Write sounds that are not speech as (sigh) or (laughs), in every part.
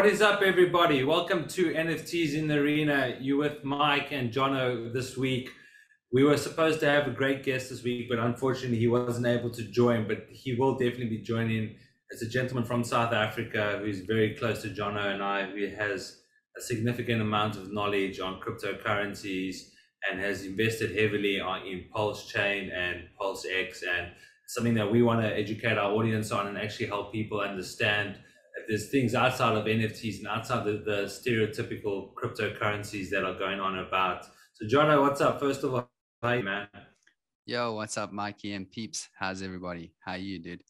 What is up, everybody? Welcome to NFTs in the Arena. You with Mike and Jono this week. We were supposed to have a great guest this week, but unfortunately, he wasn't able to join. But he will definitely be joining. It's a gentleman from South Africa who's very close to Jono and I, who has a significant amount of knowledge on cryptocurrencies and has invested heavily on, in Pulse Chain and Pulse X, and something that we want to educate our audience on and actually help people understand there's things outside of NFTs and outside the, the stereotypical cryptocurrencies that are going on about. So, Jono, what's up? First of all, Hi, man. Yo, what's up, Mikey and peeps? How's everybody? How you, dude?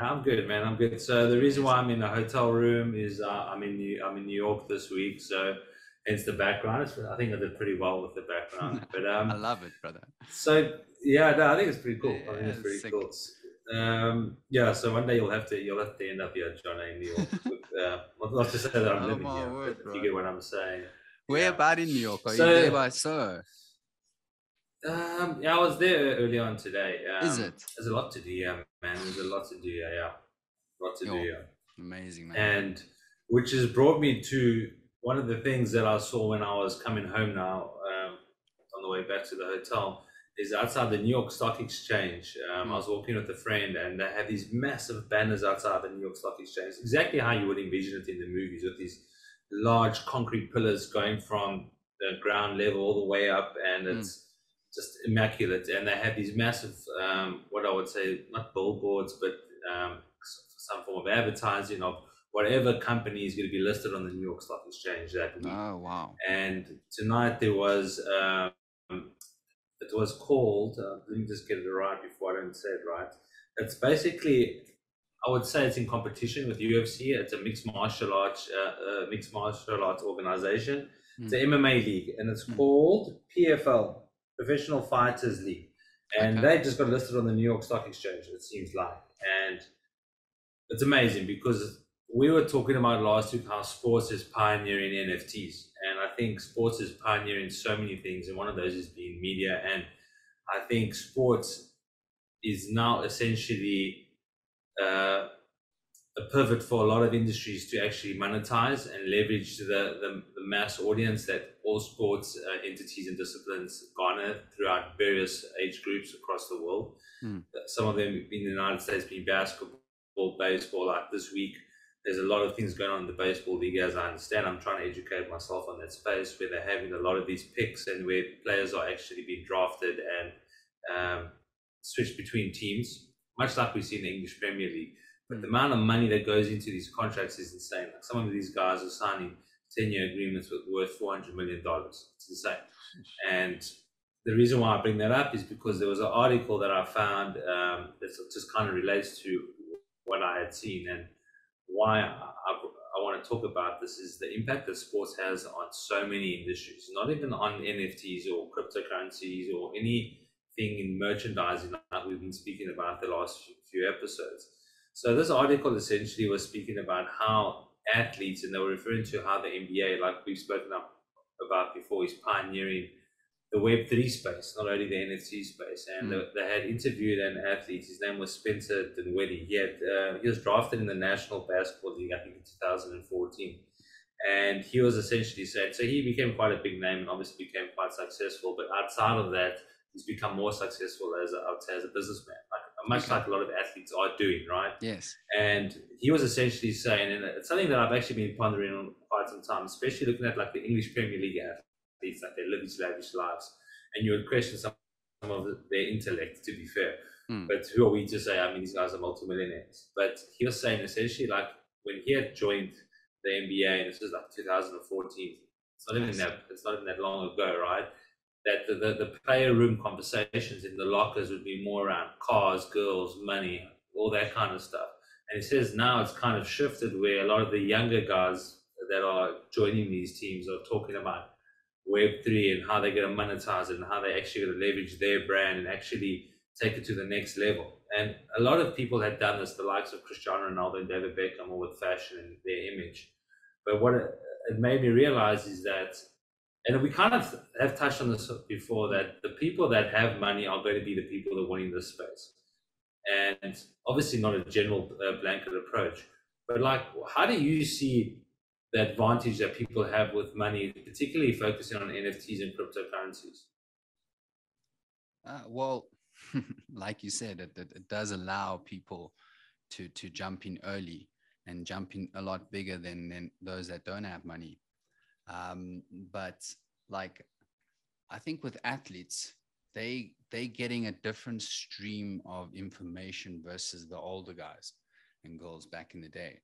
I'm good, man. I'm good. So the reason why I'm in a hotel room is uh, I'm in New I'm in New York this week, so hence the background. I think I did pretty well with the background. (laughs) But um, I love it, brother. So yeah, no, I think it's pretty cool. Yeah, I think it's pretty sick. cool. Um, yeah, so one day you'll have to you'll have to end up here, John, in New York. With, uh, not to say that I'm oh, living here, word, you get what I'm saying. Where yeah. about in New York? Are so, you there by so? Um, yeah, I was there early on today. Um, Is it? There's a lot to do, yeah, man. There's a lot to do, yeah, yeah. A lot to Yo, do, yeah. Amazing, man. And which has brought me to one of the things that I saw when I was coming home now, um, on the way back to the hotel, is outside the New York Stock Exchange. Um, I was walking with a friend, and they had these massive banners outside the New York Stock Exchange, exactly how you would envision it in the movies, with these large concrete pillars going from the ground level all the way up, and it's mm just immaculate. And they have these massive, um, what I would say, not billboards, but um, some form of advertising of whatever company is going to be listed on the New York Stock Exchange that week. Oh, wow. And tonight there was, um, it was called, uh, let me just get it right before I don't say it right. It's basically, I would say it's in competition with UFC. It's a mixed martial arts, uh, uh, mixed martial arts organization. Mm. It's an MMA league, and it's mm. called PFL, Professional Fighters League, and okay. they just got listed on the New York Stock Exchange. It seems like, and it's amazing because we were talking about last week how sports is pioneering NFTs, think sports is pioneering so many things, and one of those is being media, and I think sports is now essentially uh, a pivot for a lot of industries to actually monetize and leverage the, the, the mass audience that all sports uh, entities and disciplines garner throughout various age groups across the world. Mm. Some of them in the United States being basketball, baseball. Like this week, there's a lot of things going on in the baseball league, as I understand. I'm trying to educate myself on that space where they're having a lot of these picks and where players are actually being drafted and um, switched between teams, much like we see in the English Premier League but the amount of money that goes into these contracts is insane. Like some of these guys are signing 10 year agreements with worth $400 million. It's insane. And the reason why I bring that up is because there was an article that I found um, that just kind of relates to what I had seen and why I, I, want to talk about this is the impact that sports has on so many industries, not even on NFTs or cryptocurrencies or anything in merchandising like we've been speaking about the last few episodes. So this article essentially was speaking about how athletes, and they were referring to how the NBA, like we've spoken about before, is pioneering the Web3 space, not only the NFT space. And mm. they, they, had interviewed an athlete, his name was Spencer Dinwiddie. He, had, uh, he was drafted in the National Basketball League, I think in 2014. And he was essentially saying, so he became quite a big name and obviously became quite successful. But outside of that, he's become more successful as a, I would say, as a businessman. Like much like a lot of athletes are doing, right? Yes. And he was essentially saying, and it's something that I've actually been pondering on quite some time, especially looking at like the English Premier League athletes, like they live these lavish lives, and you would question some, some of their intellect, to be fair. Mm. But who are we to say? I mean, these guys are multimillionaires. But he was saying essentially, like when he had joined the NBA, and this was like 2014. It's not even that. It's not even that long ago, right? that the, the, the, player room conversations in the lockers would be more around cars, girls, money, all that kind of stuff. And he says now it's kind of shifted where a lot of the younger guys that are joining these teams are talking about Web3 and how they're going to monetize it and how they're actually going to leverage their brand and actually take it to the next level. And a lot of people had done this, the likes of Cristiano Ronaldo and David Beckham, all with fashion and their image. But what it, made me realize is that and we kind of have touched on this before that the people that have money are going to be the people that are winning this space. And obviously, not a general uh, blanket approach, But like, how do you see the advantage that people have with money, particularly focusing on NFTs and cryptocurrencies? Uh, well, (laughs) like you said, it, it, it, does allow people to to jump in early and jump in a lot bigger than than those that don't have money. Um, but like, I think with athletes, they they getting a different stream of information versus the older guys and girls back in the day.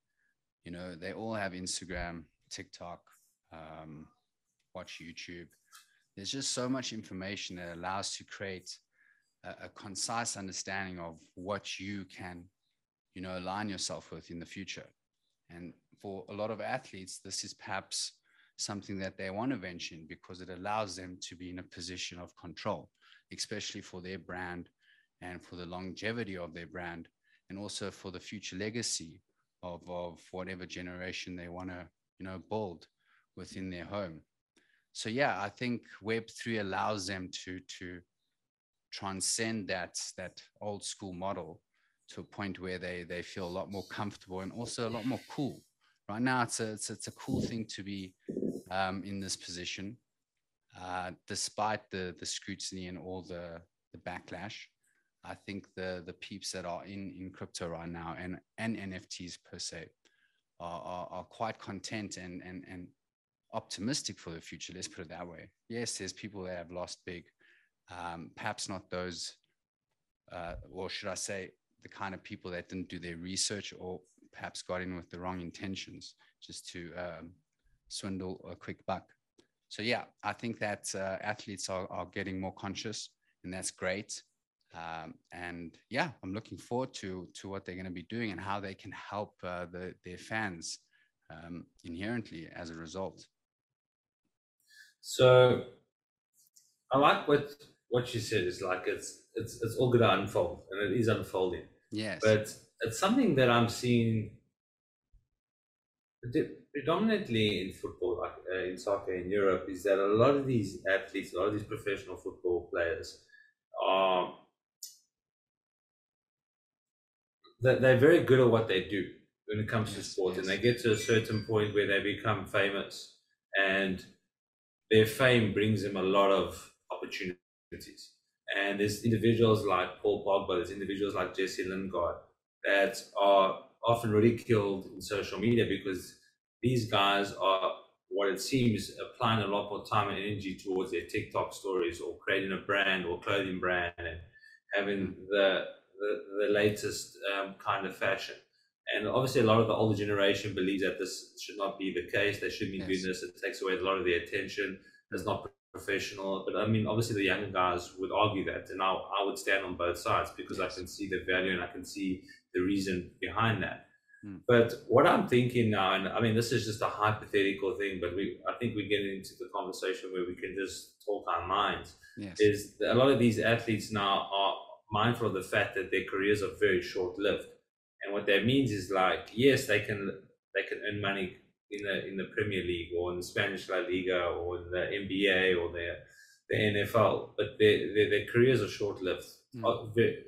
You know, they all have Instagram, TikTok, um, watch YouTube. There's just so much information that allows to create a, a concise understanding of what you can, you know, align yourself with in the future. And for a lot of athletes, this is perhaps something that they want to venture in because it allows them to be in a position of control, especially for their brand and for the longevity of their brand, and also for the future legacy of, of whatever generation they want to, you know, build within their home. So yeah, I think Web3 allows them to to transcend that that old school model to a point where they they feel a lot more comfortable and also a lot more cool. Right now, it's a it's, it's a cool thing to be um, in this position, uh, despite the the scrutiny and all the the backlash. I think the the peeps that are in in crypto right now and and NFTs per se are, are, are quite content and and and optimistic for the future. Let's put it that way. Yes, there's people that have lost big, um, perhaps not those, uh, or should I say, the kind of people that didn't do their research or perhaps got in with the wrong intentions just to um, swindle a quick buck. So yeah, I think that uh, athletes are, are getting more conscious, and that's great. Um, and yeah, I'm looking forward to to what they're going to be doing and how they can help uh, the, their fans um, inherently as a result. So I like what what you said is like it's it's it's all going to unfold and it is unfolding. Yes. But it's something that I'm seeing predominantly in football, like uh, in soccer in Europe, is that a lot of these athletes, a lot of these professional football players, are that they're very good at what they do when it comes yes, to sport, yes. and they get to a certain point where they become famous, and their fame brings them a lot of opportunities. And there's individuals like Paul Pogba, there's individuals like Jesse Lingard that are often ridiculed in social media because these guys are what it seems applying a lot more time and energy towards their TikTok stories or creating a brand or clothing brand and having the the, the latest um, kind of fashion. And obviously, a lot of the older generation believes that this should not be the case. They shouldn't be yes. doing this. It takes away a lot of their attention. It's not professional. But I mean, obviously, the younger guys would argue that, and I, I would stand on both sides because yes. I can see the value and I can see the reason behind that. Hmm. But what I'm thinking now, and I mean, this is just a hypothetical thing, but we, I think we're getting into the conversation where we can just talk our minds. Yes. Is a lot of these athletes now are mindful of the fact that their careers are very short lived, and what that means is like, yes, they can they can earn money in the in the Premier League or in the Spanish La Liga or in the NBA or the the NFL, but their their, their careers are short lived. Mm. Very,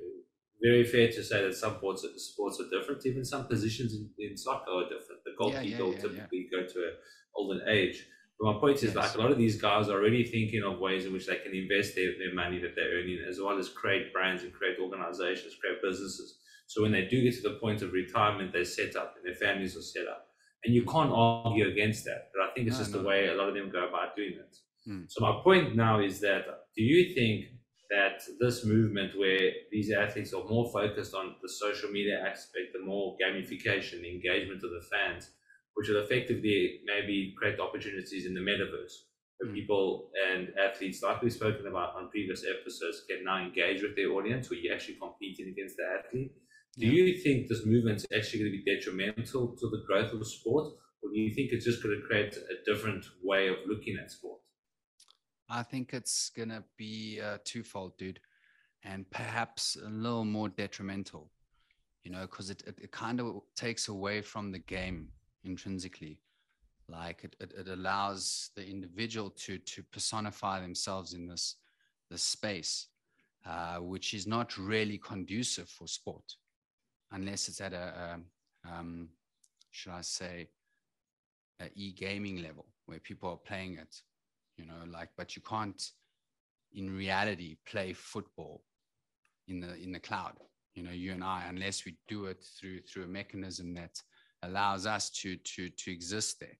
very, fair to say that some sports sports are different. Even some positions in, in soccer are different. The goalkeeper yeah, yeah, will typically go to an older age. But my point is, yes. like a lot of these guys are already thinking of ways in which they can invest their, their money that they're earning, as well as create brands and create organizations, create businesses. So when they do get to the point of retirement, they're set up and their families are set up and you can't argue against that. But I think it's no, just no. the way a lot of them go about doing it. Mm. So my point now is that do you think that this movement where these athletes are more focused on the social media aspect, the more gamification, the engagement of the fans, which will effectively maybe create opportunities in the metaverse where mm. people and athletes, like we've spoken about on previous episodes, can now engage with their audience where you're actually competing against the athlete do yeah. you think this movement is actually going to be detrimental to the growth of the sport, or do you think it's just going to create a different way of looking at sport? I think it's going to be uh, twofold, dude, and perhaps a little more detrimental, you know, because it, it, it, kind of takes away from the game intrinsically. Like it, it, it allows the individual to to personify themselves in this this space, uh, which is not really conducive for sport unless it's at a, a, um, should I say, a e-gaming level where people are playing it, you know, like, but you can't in reality play football in the in the cloud. You know, you and I, unless we do it through through a mechanism that allows us to to to exist there.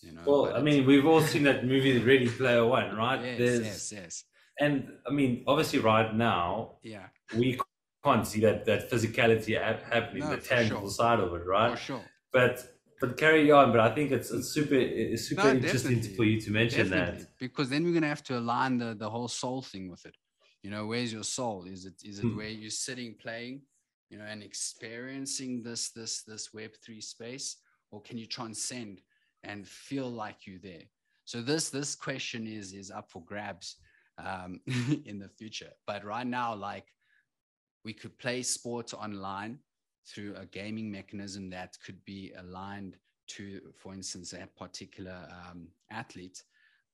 You know, well, I mean, we've all seen that movie, The Ready Player One, right? Yes, There's, yes, yes. And I mean, obviously, right now, yeah, we can't see that that physicality happening, no, the tangible sure. side of it, right? For sure. But but carry on. But I think it's, it's super it's super no, interesting definitely. for you to mention definitely. that because then we're gonna have to align the the whole soul thing with it. You know, where's your soul? Is it is it hmm. where you're sitting playing, you know, and experiencing this this this Web three space, or can you transcend and feel like you're there? So this this question is is up for grabs um, (laughs) in the future. But right now, like we could play sports online through a gaming mechanism that could be aligned to, for instance, a particular um, athlete.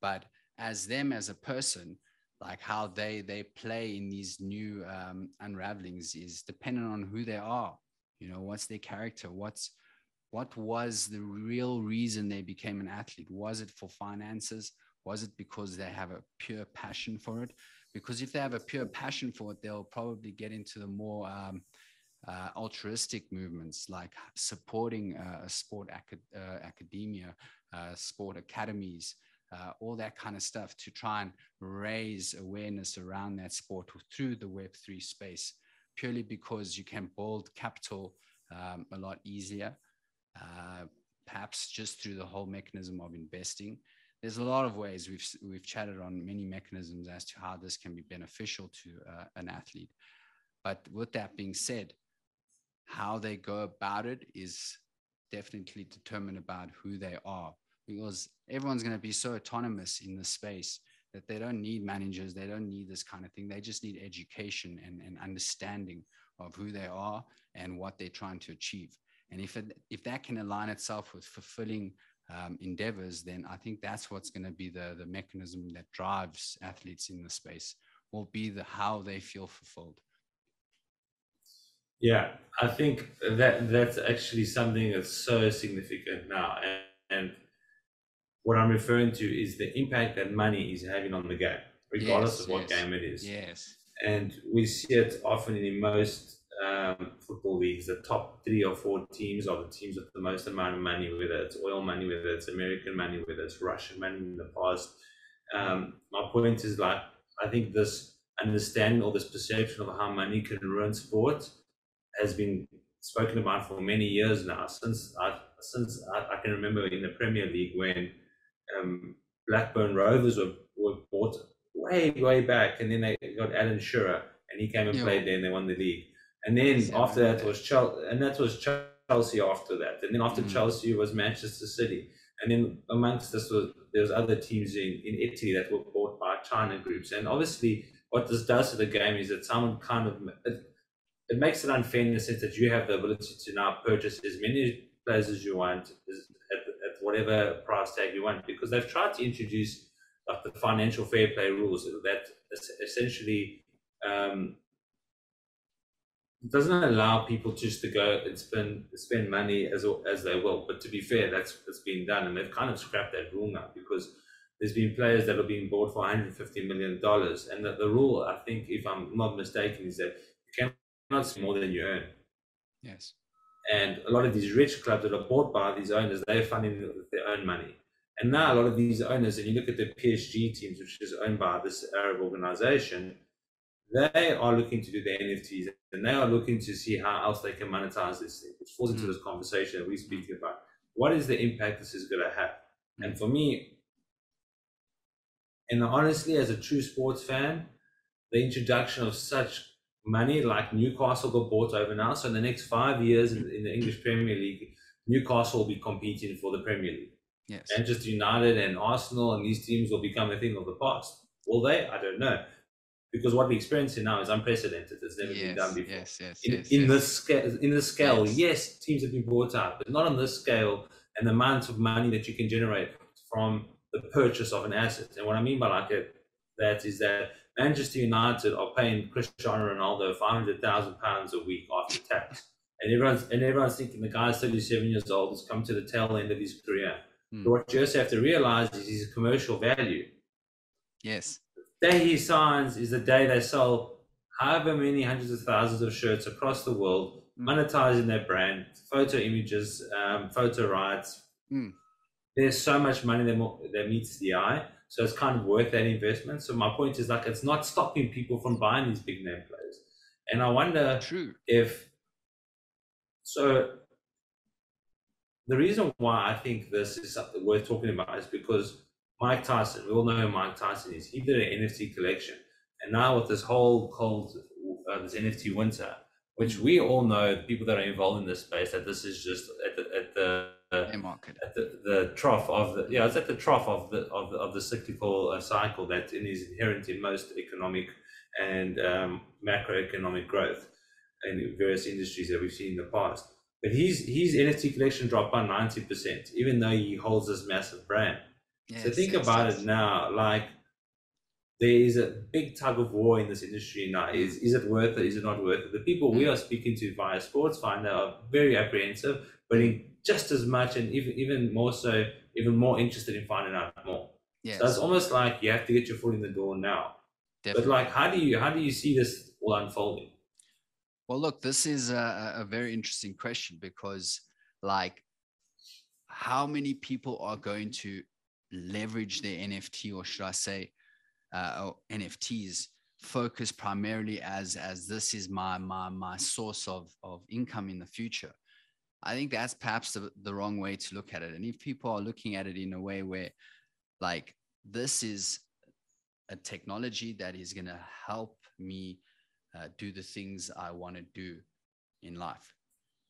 But as them as a person, like how they they play in these new um, unravelings is dependent on who they are. You know, what's their character? What's what was the real reason they became an athlete? Was it for finances? Was it because they have a pure passion for it? Because if they have a pure passion for it, they'll probably get into the more um, uh, altruistic movements like supporting uh, sport acad- uh, academia, uh, sport academies, uh, all that kind of stuff to try and raise awareness around that sport through the Web3 space, purely because you can build capital um, a lot easier, uh, perhaps just through the whole mechanism of investing. There's a lot of ways we've, we've chatted on many mechanisms as to how this can be beneficial to an athlete. But with that being said, how they go about it is definitely determined about who they are because everyone's going to be so autonomous in this space that they don't need managers they don't need this kind of thing. They just need education and, and understanding of who they are and what they're trying to achieve. And if it, if that can align itself with fulfilling um, endeavors then i think that's what's going to be the the mechanism that drives athletes in the space will be the how they feel fulfilled. Yeah, I think that that's actually something that's so significant now, and, and what I'm referring to is the impact that money is having on the game, regardless yes, of what yes, game it is. Yes. And we see it often in most um, football leagues. The top three or four teams are the teams with the most amount of money, whether it's oil money, whether it's American money, whether it's Russian money in the past. Um, my point is like I think this understanding or this perception of how money can ruin sport has been spoken about for many years now. Since I since I, I can remember in the Premier League when um, Blackburn Rovers were, were bought way way back, and then they got Alan Shearer, and he came and yeah. played there, and they won the league. And then yes, after that was Chelsea, and that was Chelsea after that. And then after mm. Chelsea was Manchester City. And then amongst this was there's other teams in, in Italy that were bought by China groups. And obviously what this does to the game is that someone kind of it makes it unfair in the sense that you have the ability to now purchase as many players as you want as, whatever price tag you want because they've tried to introduce like the financial fair play rules that essentially um, doesn't allow people just to go and spend spend money as as they will. But to be fair, that's that's been done, and they've kind of scrapped that rule now because there's been players that are being bought for 150 million dollars, and that the rule, I think, if I'm not mistaken, is that you can not more than you earn. Yes. And a lot of these rich clubs that are bought by these owners, they're funding with their own money. And now a lot of these owners, and you look at the PSG teams, which is owned by this Arab organization, they are looking to do the NFTs and they are looking to see how else they can monetize this thing, which falls into mm. this conversation that we're speaking about. What is the impact this is going to have? Mm. And for me, and honestly, as a true sports fan, the introduction of such money like Newcastle got bought over now. So in the next five years in, in the English Premier League, Newcastle will be competing for the Premier League. Yes. Manchester United and Arsenal and these teams will become a thing of the past. Will they? I don't know. Because what we're experiencing now is unprecedented. It's never yes, been done before. Yes, yes, in, yes, in yes. this scale, in the scale, yes. yes, teams have been bought out, but not on this scale and the amount of money that you can generate from the purchase of an asset. And what I mean by like it, that is that Manchester United are paying Cristiano Ronaldo five hundred thousand pounds a week after tax. and everyone's and everyone's thinking the guy's 37 years old, has come to the tail end of his career. Mm. But what you also have to realize is his commercial value. Yes. The day he signs is the day they sell however many hundreds of thousands of shirts across the world, Mm. monetizing their brand, photo images, um, photo rights. Mm. There's so much money that, that meets the eye. So it's kind of worth that investment. So my point is like it's not stopping people from buying these big name players. And I wonder True. if so the reason why I think this is something worth talking about is because Mike Tyson, we all know who Mike Tyson is. He did an NFT collection, and now with this whole cold, uh, this NFT winter, which we all know, the people that are involved in this space, that this is just at the at the. At the, the trough of the yeah, it's at the trough of the of the, of the cyclical uh, cycle that is inherent in most economic and um, macroeconomic growth in various industries that we've seen in the past. But his his NFT collection dropped by ninety percent, even though he holds this massive brand. so think yes, about yes. it now, like there is a big tug of war in this industry now. Is is it worth it? Is it not worth it? The people we Mm. are speaking to via Sports Finder are very apprehensive, but in just as much and even even more so, even more interested in finding out more. Yes, So it's almost like you have to get your foot in the door now. definitely. But like, how do you how do you see this all unfolding? Well, look, this is a, a very interesting question because, like, how many people are going to leverage their NFT, or should I say, uh, NFTs, focus primarily as as this is my my my source of of income in the future? I think that's perhaps the, the wrong way to look at it. And if people are looking at it in a way where, like, this is a technology that is going to help me uh, do the things I want to do in life.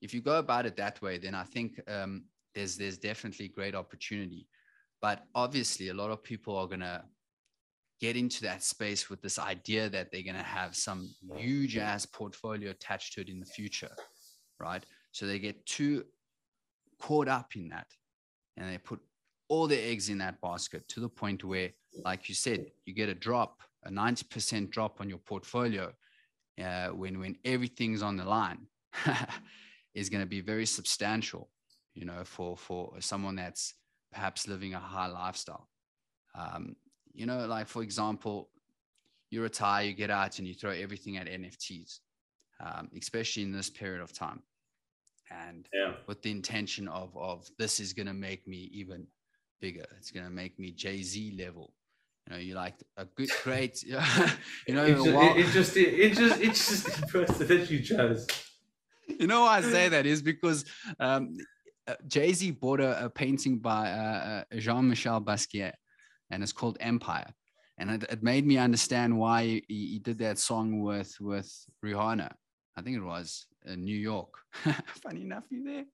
If you go about it that way, then I think um, there's there's definitely great opportunity. But obviously, a lot of people are gonna get into that space with this idea that they're gonna have some huge ass portfolio attached to it in the future, right? So they get too caught up in that, and they put all their eggs in that basket to the point where, like you said, you get a drop, a 90% drop on your portfolio uh, when when everything's on the line (laughs) is going to be very substantial you know for for someone that's perhaps living a high lifestyle. Um, you know like for example you retire you get out and you throw everything at nfts um, especially in this period of time and Yeah. with the intention of of this is going to make me even bigger it's going to make me jay-z level you know you like a good (laughs) great (laughs) you know Inter- while- interesting, interesting, interesting person that you chose. you know why I say that is because um, uh, Jay Z bought a, a painting by uh, uh, Jean Michel Basquiat, and it's called Empire. And it, it made me understand why he, he did that song with with Rihanna. I think it was New York. (laughs) Funny enough, you there.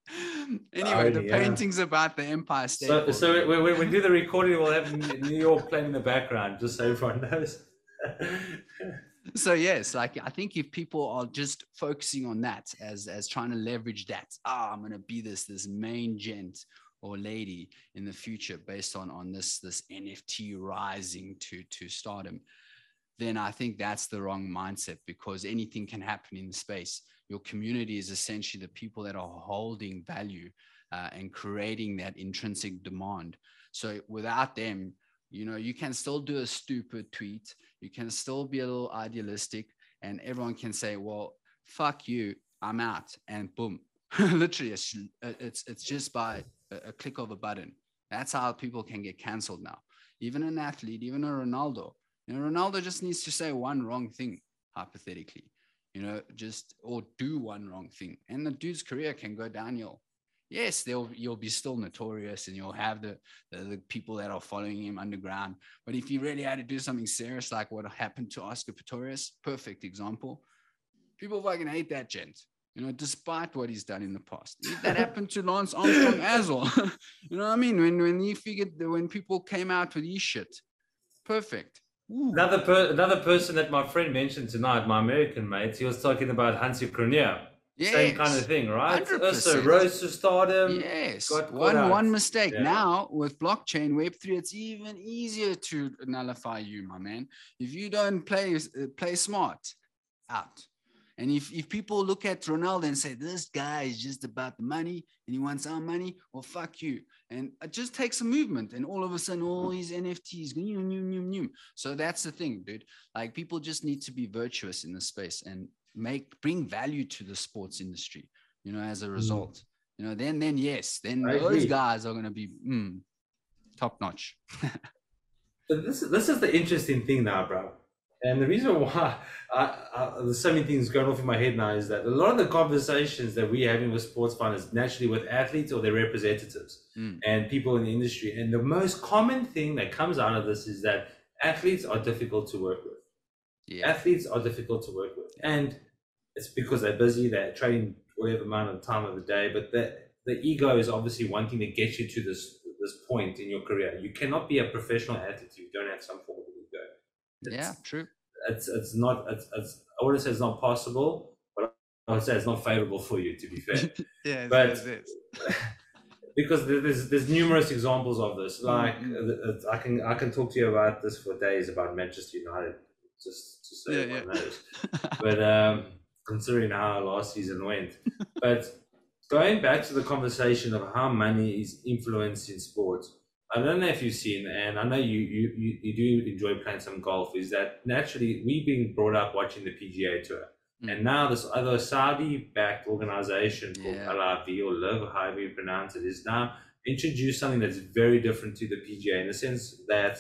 Anyway, the yeah. painting's about the Empire State. So, Building. so when, when we do the (laughs) recording, we'll have New York playing in the background, just so everyone knows. (laughs) so yes like i think if people are just focusing on that as as trying to leverage that ah i'm going to be this this main gent or lady in the future based on on this this nft rising to to stardom then i think that's the wrong mindset because anything can happen in the space your community is essentially the people that are holding value uh, and creating that intrinsic demand. So without them you know you can still do a stupid tweet you can still be a little idealistic and everyone can say well fuck you i'm out and boom (laughs) literally it's, it's it's just by a, click of a button. That's how people can get canceled now. Even an athlete even a ronaldo. You know ronaldo just needs to say one wrong thing hypothetically you know just or do one wrong thing. And the dude's career can go downhill. Yes they'll you'll be still notorious and you'll have the, the the people that are following him underground. But if you really had to do something serious like what happened to oscar pistorius perfect example. People fucking hate that gent you know despite what he's done in the past. That happened to lance armstrong (coughs) as well (laughs) you know what i mean? When when he figured that when people came out with his shit perfect Ooh. Another per- another person that my friend mentioned tonight, my American mates, he was talking about Hansi Cronje. Same kind of thing, right? 100%. Also rose to stardom. Yes. got One out. one mistake. Yeah. Now with blockchain Web3, it's even easier to nullify you, my man. If you don't play uh, play smart, out. And if, if people look at Ronaldo and say, this guy is just about the money and he wants our money, well, fuck you. And it just takes a movement. And all of a sudden, all these NFTs, new, new, new, new. So that's the thing, dude. Like people just need to be virtuous in the space and make bring value to the sports industry, you know, as a Mm. result. You know, then then yes, then I those agree. guys are gonna be mm, top notch. But (laughs) this this is the interesting thing now, bro. And the reason (laughs) why I, I, there's so many things going off in my head now is that a lot of the conversations that we're having with sports fans is naturally with athletes or their representatives Mm. and people in the industry. And the most common thing that comes out of this is that athletes are difficult to work with. Yeah. Athletes are difficult to work with, and it's because they're busy. They're training whatever amount of time of the day, but the the ego is obviously one thing that gets you to this this point in your career. You cannot be a professional athlete if you don't have some form. It's, Yeah, true. it's it's not it's, it's I wouldn't say it's not possible, but I would say it's not favorable for you. To be fair, (laughs) yeah, but (laughs) because there's there's numerous examples of this. Like Mm, uh, uh, I can I can talk to you about this for days about Manchester United, just just so Yeah, yeah. (laughs) But um, considering how last season went, but going back to the conversation of how money is influencing sports. I don't know if you've seen, and I know you, you, you, you do enjoy playing some golf, is that naturally we've been brought up watching the PGA Tour. Mm. And now this other Saudi-backed organization called Yeah. LIV or Live, however you pronounce it, is now introduced something that's very different to the PGA in the sense that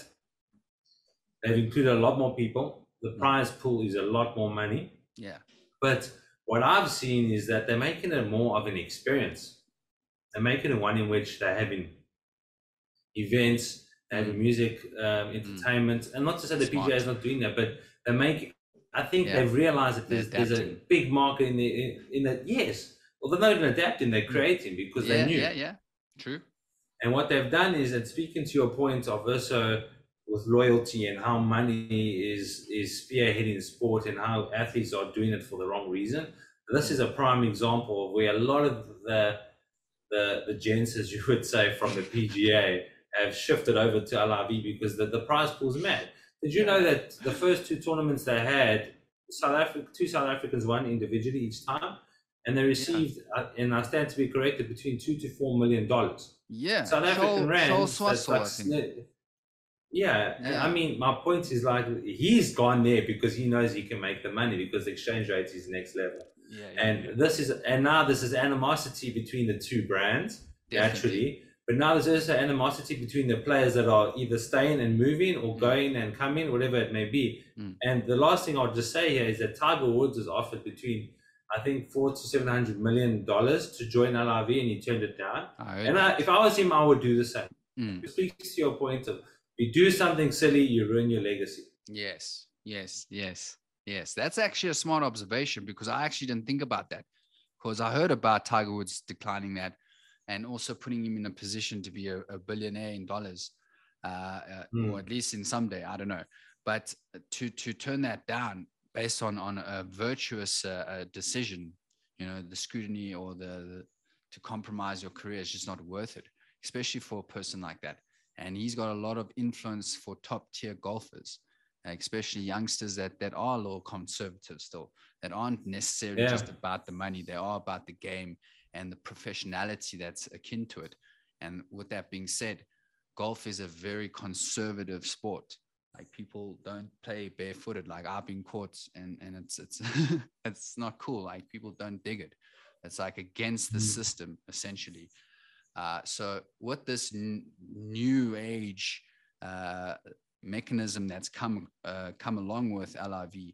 they've included a lot more people. The Mm. prize pool is a lot more money. yeah. But what I've seen is that they're making it more of an experience. They're making it one in which they're having events, they're having music, um, entertainment, and not to say the Mm. Smart. PGA is not doing that, but they're making. I think Yeah. they've realized that there's, there's a big market in the in, that. Yes, well, they're not even adapting; they're creating because Mm. yeah, they knew. yeah, yeah. True. And what they've done is, and speaking to your point of also with loyalty and how money is is spearheading sport and how athletes are doing it for the wrong reason. This is a prime example of where a lot of the the the gents, as you would say, from the PGA have shifted over to LIV because the, the prize pool's mad. Did you know that the first two tournaments they had, South Africa, two South Africans won individually each time, and they received, uh, and I stand to be corrected, between two to four million dollars. Yeah. South African rands. like I think. sni- yeah, Yeah. I mean, my point is like he's gone there because he knows he can make the money because the exchange rate is next level. Yeah, yeah, And yeah. this is, and now this is animosity between the two brands Definitely. naturally. But now there's also animosity between the players that are either staying and moving or Mm. going and coming, whatever it may be. Mm. And the last thing I'll just say here is that Tiger Woods was offered between, I think, four to seven hundred million dollars to join LIV, and he turned it down. I And. I, if I was him, I would do the same. Mm. It speaks to your point of you do something silly, you ruin your legacy. Yes, yes, yes, yes. That's actually a smart observation because I actually didn't think about that. Because I heard about Tiger Woods declining that and also putting him in a position to be a, a billionaire in dollars, uh, Hmm. or at least in someday, I don't know. But to to turn that down based on on a virtuous uh, uh, decision, you know, the scrutiny or the, the to compromise your career is just not worth it, especially for a person like that. And he's got a lot of influence for top tier golfers, especially youngsters that that are a little conservative still, that aren't necessarily Yeah. just about the money. They are about the game and the professionality that's akin to it. And with that being said, golf is a very conservative sport. Like people don't play barefooted. Like I've been caught, and and it's it's (laughs) it's not cool. Like people don't dig it. It's like against the Mm. system essentially. Uh, so with this n- new age uh, mechanism that's come uh, come along with LIV,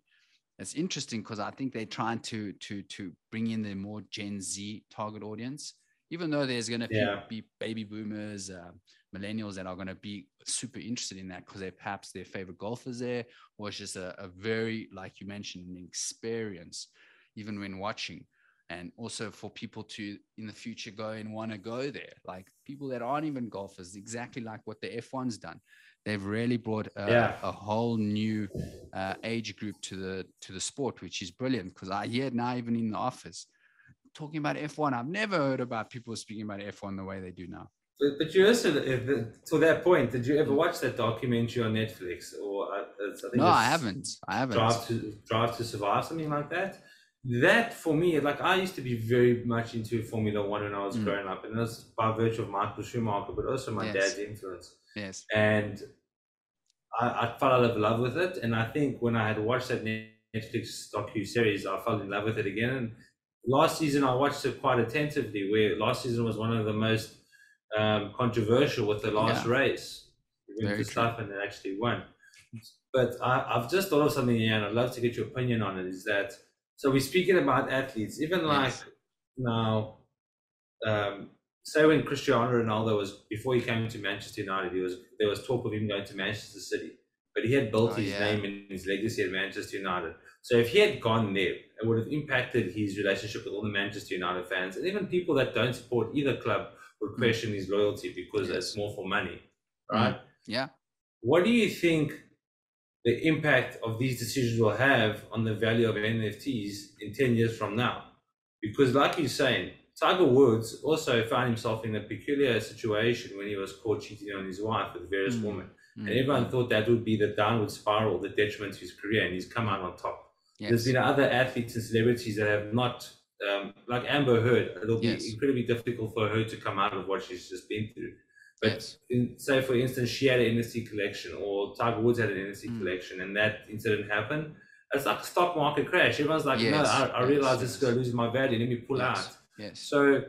it's interesting because I think they're trying to to to bring in the more Gen Z target audience. Even though there's going to Yeah. be, baby boomers, uh, millennials that are going to be super interested in that because they're perhaps their favorite golfers there, or it's just a, a very, like you mentioned, an experience, even when watching. And also for people to in the future go and want to go there, like people that aren't even golfers, exactly like what the F1's done. They've really brought a, Yeah. a whole new uh, age group to the to the sport, which is brilliant. Because I hear it now even in the office talking about F1. I've never heard about people speaking about F1 the way they do now. But, but you also, to that point, did you ever watch that documentary on Netflix? Or uh, I think No, I haven't. I haven't. Drive to Drive to Survive, something like that. That for me, like I used to be very much into Formula One when I was Mm. growing up, and that's by virtue of Michael Schumacher, but also my Yes. dad's influence. Yes. And I, I fell out of love with it. And I think when I had watched that Netflix docu series, I fell in love with it again. And last season, I watched it quite attentively. Where last season was one of the most um, controversial with the last Yeah. race. He went Very to stuff and it actually won. But I, I've just thought of something and I'd love to get your opinion on it. Is that so? We're speaking about athletes, even like Yes. now. Um, say when Cristiano Ronaldo was before he came to Manchester United, he was there was talk of him going to Manchester City, but he had built Oh, his yeah. name and his legacy at Manchester United. So if he had gone there, it would have impacted his relationship with all the Manchester United fans and even people that don't support either club would question his loyalty because Yes. it's more for money, right? Yeah. What do you think the impact of these decisions will have on the value of NFTs in 10 years from now? Because, like you're saying, Tiger Woods also found himself in a peculiar situation when he was caught cheating on his wife with various Mm. women. Mm. And everyone thought that would be the downward spiral, the detriment to his career, and he's come out on top. There's been other athletes and celebrities that have not, um, like Amber Heard, it'll be Yes. incredibly difficult for her to come out of what she's just been through. But Yes. in, say, for instance, she had an NFT collection, or Tiger Woods had an NFT Mm. collection, and that incident happened. It's like a stock market crash. Everyone's like, no, Yes, I, I yes, realize this is going to lose my value. Let me pull out. Yes. So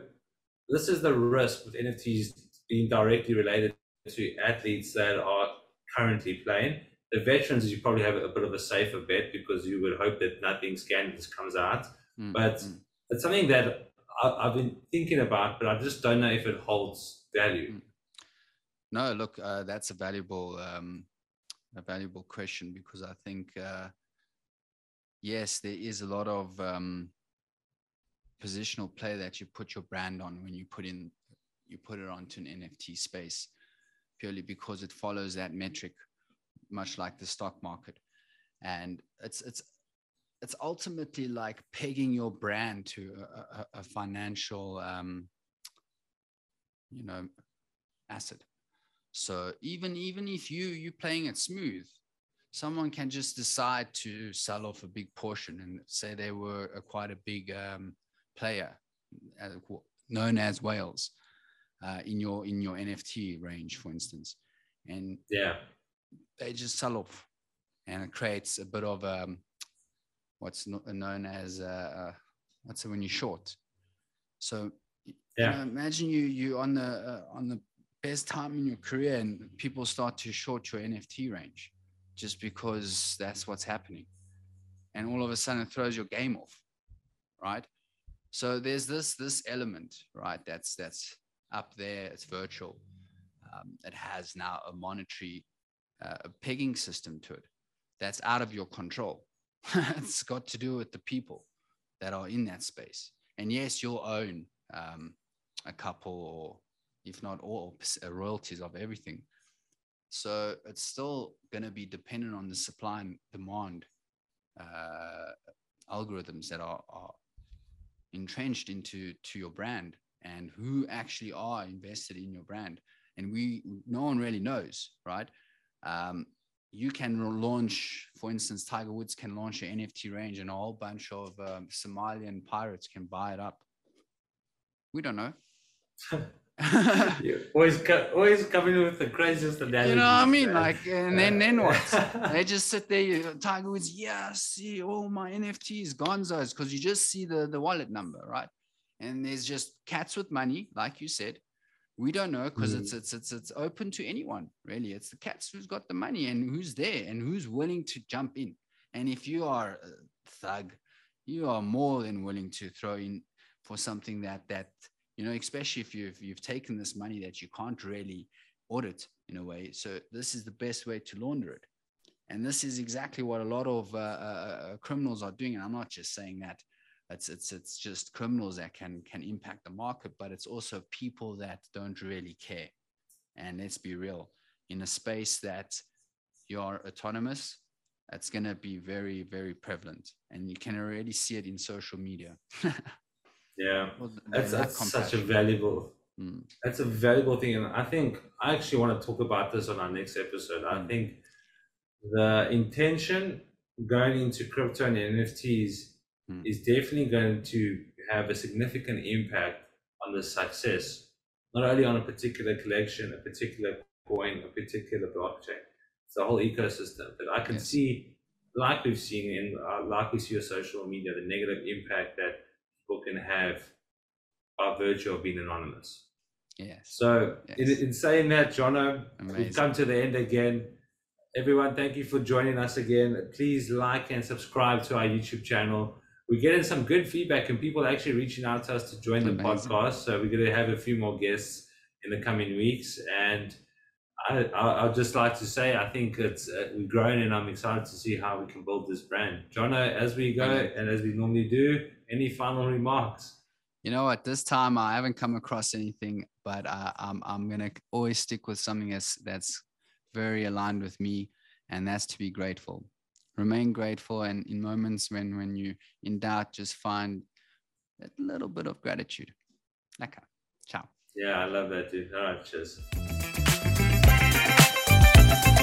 this is the risk with NFTs being directly related to athletes that are currently playing. The veterans, you probably have a bit of a safer bet because you would hope that nothing scandalous comes out. Mm, But mm. it's something that I, I've been thinking about, but I just don't know if it holds value. No, look, uh, that's a valuable, um, a valuable question because I think, uh, yes, there is a lot of um, positional play that you put your brand on when you put in, you put it onto an NFT space, purely because it follows that metric, much like the stock market, and it's it's it's ultimately like pegging your brand to a, a, a financial, um, you know, asset. So even even if you you're playing it smooth, someone can just decide to sell off a big portion and say they were a, quite a big um, player, uh, known as whales, uh, in your in your NFT range, for instance, and Yeah. they just sell off, and it creates a bit of um, what's no- known as uh, uh, what's it when you're short. So y- you Yeah. know, imagine you you on the uh, on the best time in your career, and people start to short your NFT range, just because that's what's happening, and all of a sudden it throws your game off, right? So there's this this element, right? That's that's up there. It's virtual. Um, it has now a monetary uh, a pegging system to it that's out of your control. (laughs) it's got to do with the people that are in that space. And yes, you'll own um, a couple or if not all uh, royalties of everything. So it's still going to be dependent on the supply and demand uh, algorithms that are, are entrenched into to your brand and who actually are invested in your brand. And we, no one really knows, right? Um, you can launch, for instance, Tiger Woods can launch an NFT range, and a whole bunch of um, Somalian pirates can buy it up. We don't know. (laughs) (laughs) You always, co- always coming with the craziest analogies. you know what I mean? Like, and then then what? (laughs) they just sit there. you- Tiger Woods, yeah, see all my NFTs, Gonzos, because you just see the the wallet number, right? And there's just cats with money, like you said. We don't know because it's mm. it's it's it's open to anyone, really. It's the cats who's got the money and who's there and who's willing to jump in. And if you are a thug, you are more than willing to throw in for something that that you know, especially if you've you've taken this money that you can't really audit in a way. So this is the best way to launder it. And this is exactly what a lot of uh, uh, uh, criminals are doing. And I'm not just saying that it's it's it's just criminals that can can impact the market, but it's also people that don't really care. And let's be real, in a space that you're autonomous, it's going to be very very prevalent, and you can already see it in social media. (laughs) yeah. That's, that that's such a valuable Mm. that's a valuable thing and i think i actually want to talk about this on our next episode i Mm. think the intention going into crypto and nfts mm. is definitely going to have a significant impact on the success, not only on a particular collection, a particular coin, a particular blockchain, it's the whole ecosystem. But I can yes. see, like we've seen in, uh, like we see on social media, the negative impact that people can have by virtue of being anonymous. Yes. So, yes. In, in saying that, Jono, we've come to the end again. Everyone, thank you for joining us again. Please like and subscribe to our YouTube channel. We're getting some good feedback and people actually reaching out to us to join the podcast. So we're going to have a few more guests in the coming weeks. And I, I, would just like to say, I think it's uh, we've grown and I'm excited to see how we can build this brand. Jono, as we go and as we normally do, any final remarks? You know, at this time, I haven't come across anything, but uh, I'm, I'm going to always stick with something that's, that's very aligned with me, and that's to be grateful. Remain grateful and in moments when when you in doubt just find a little bit of gratitude. Okay. Ciao. Yeah i love that dude. All right cheers Thank you.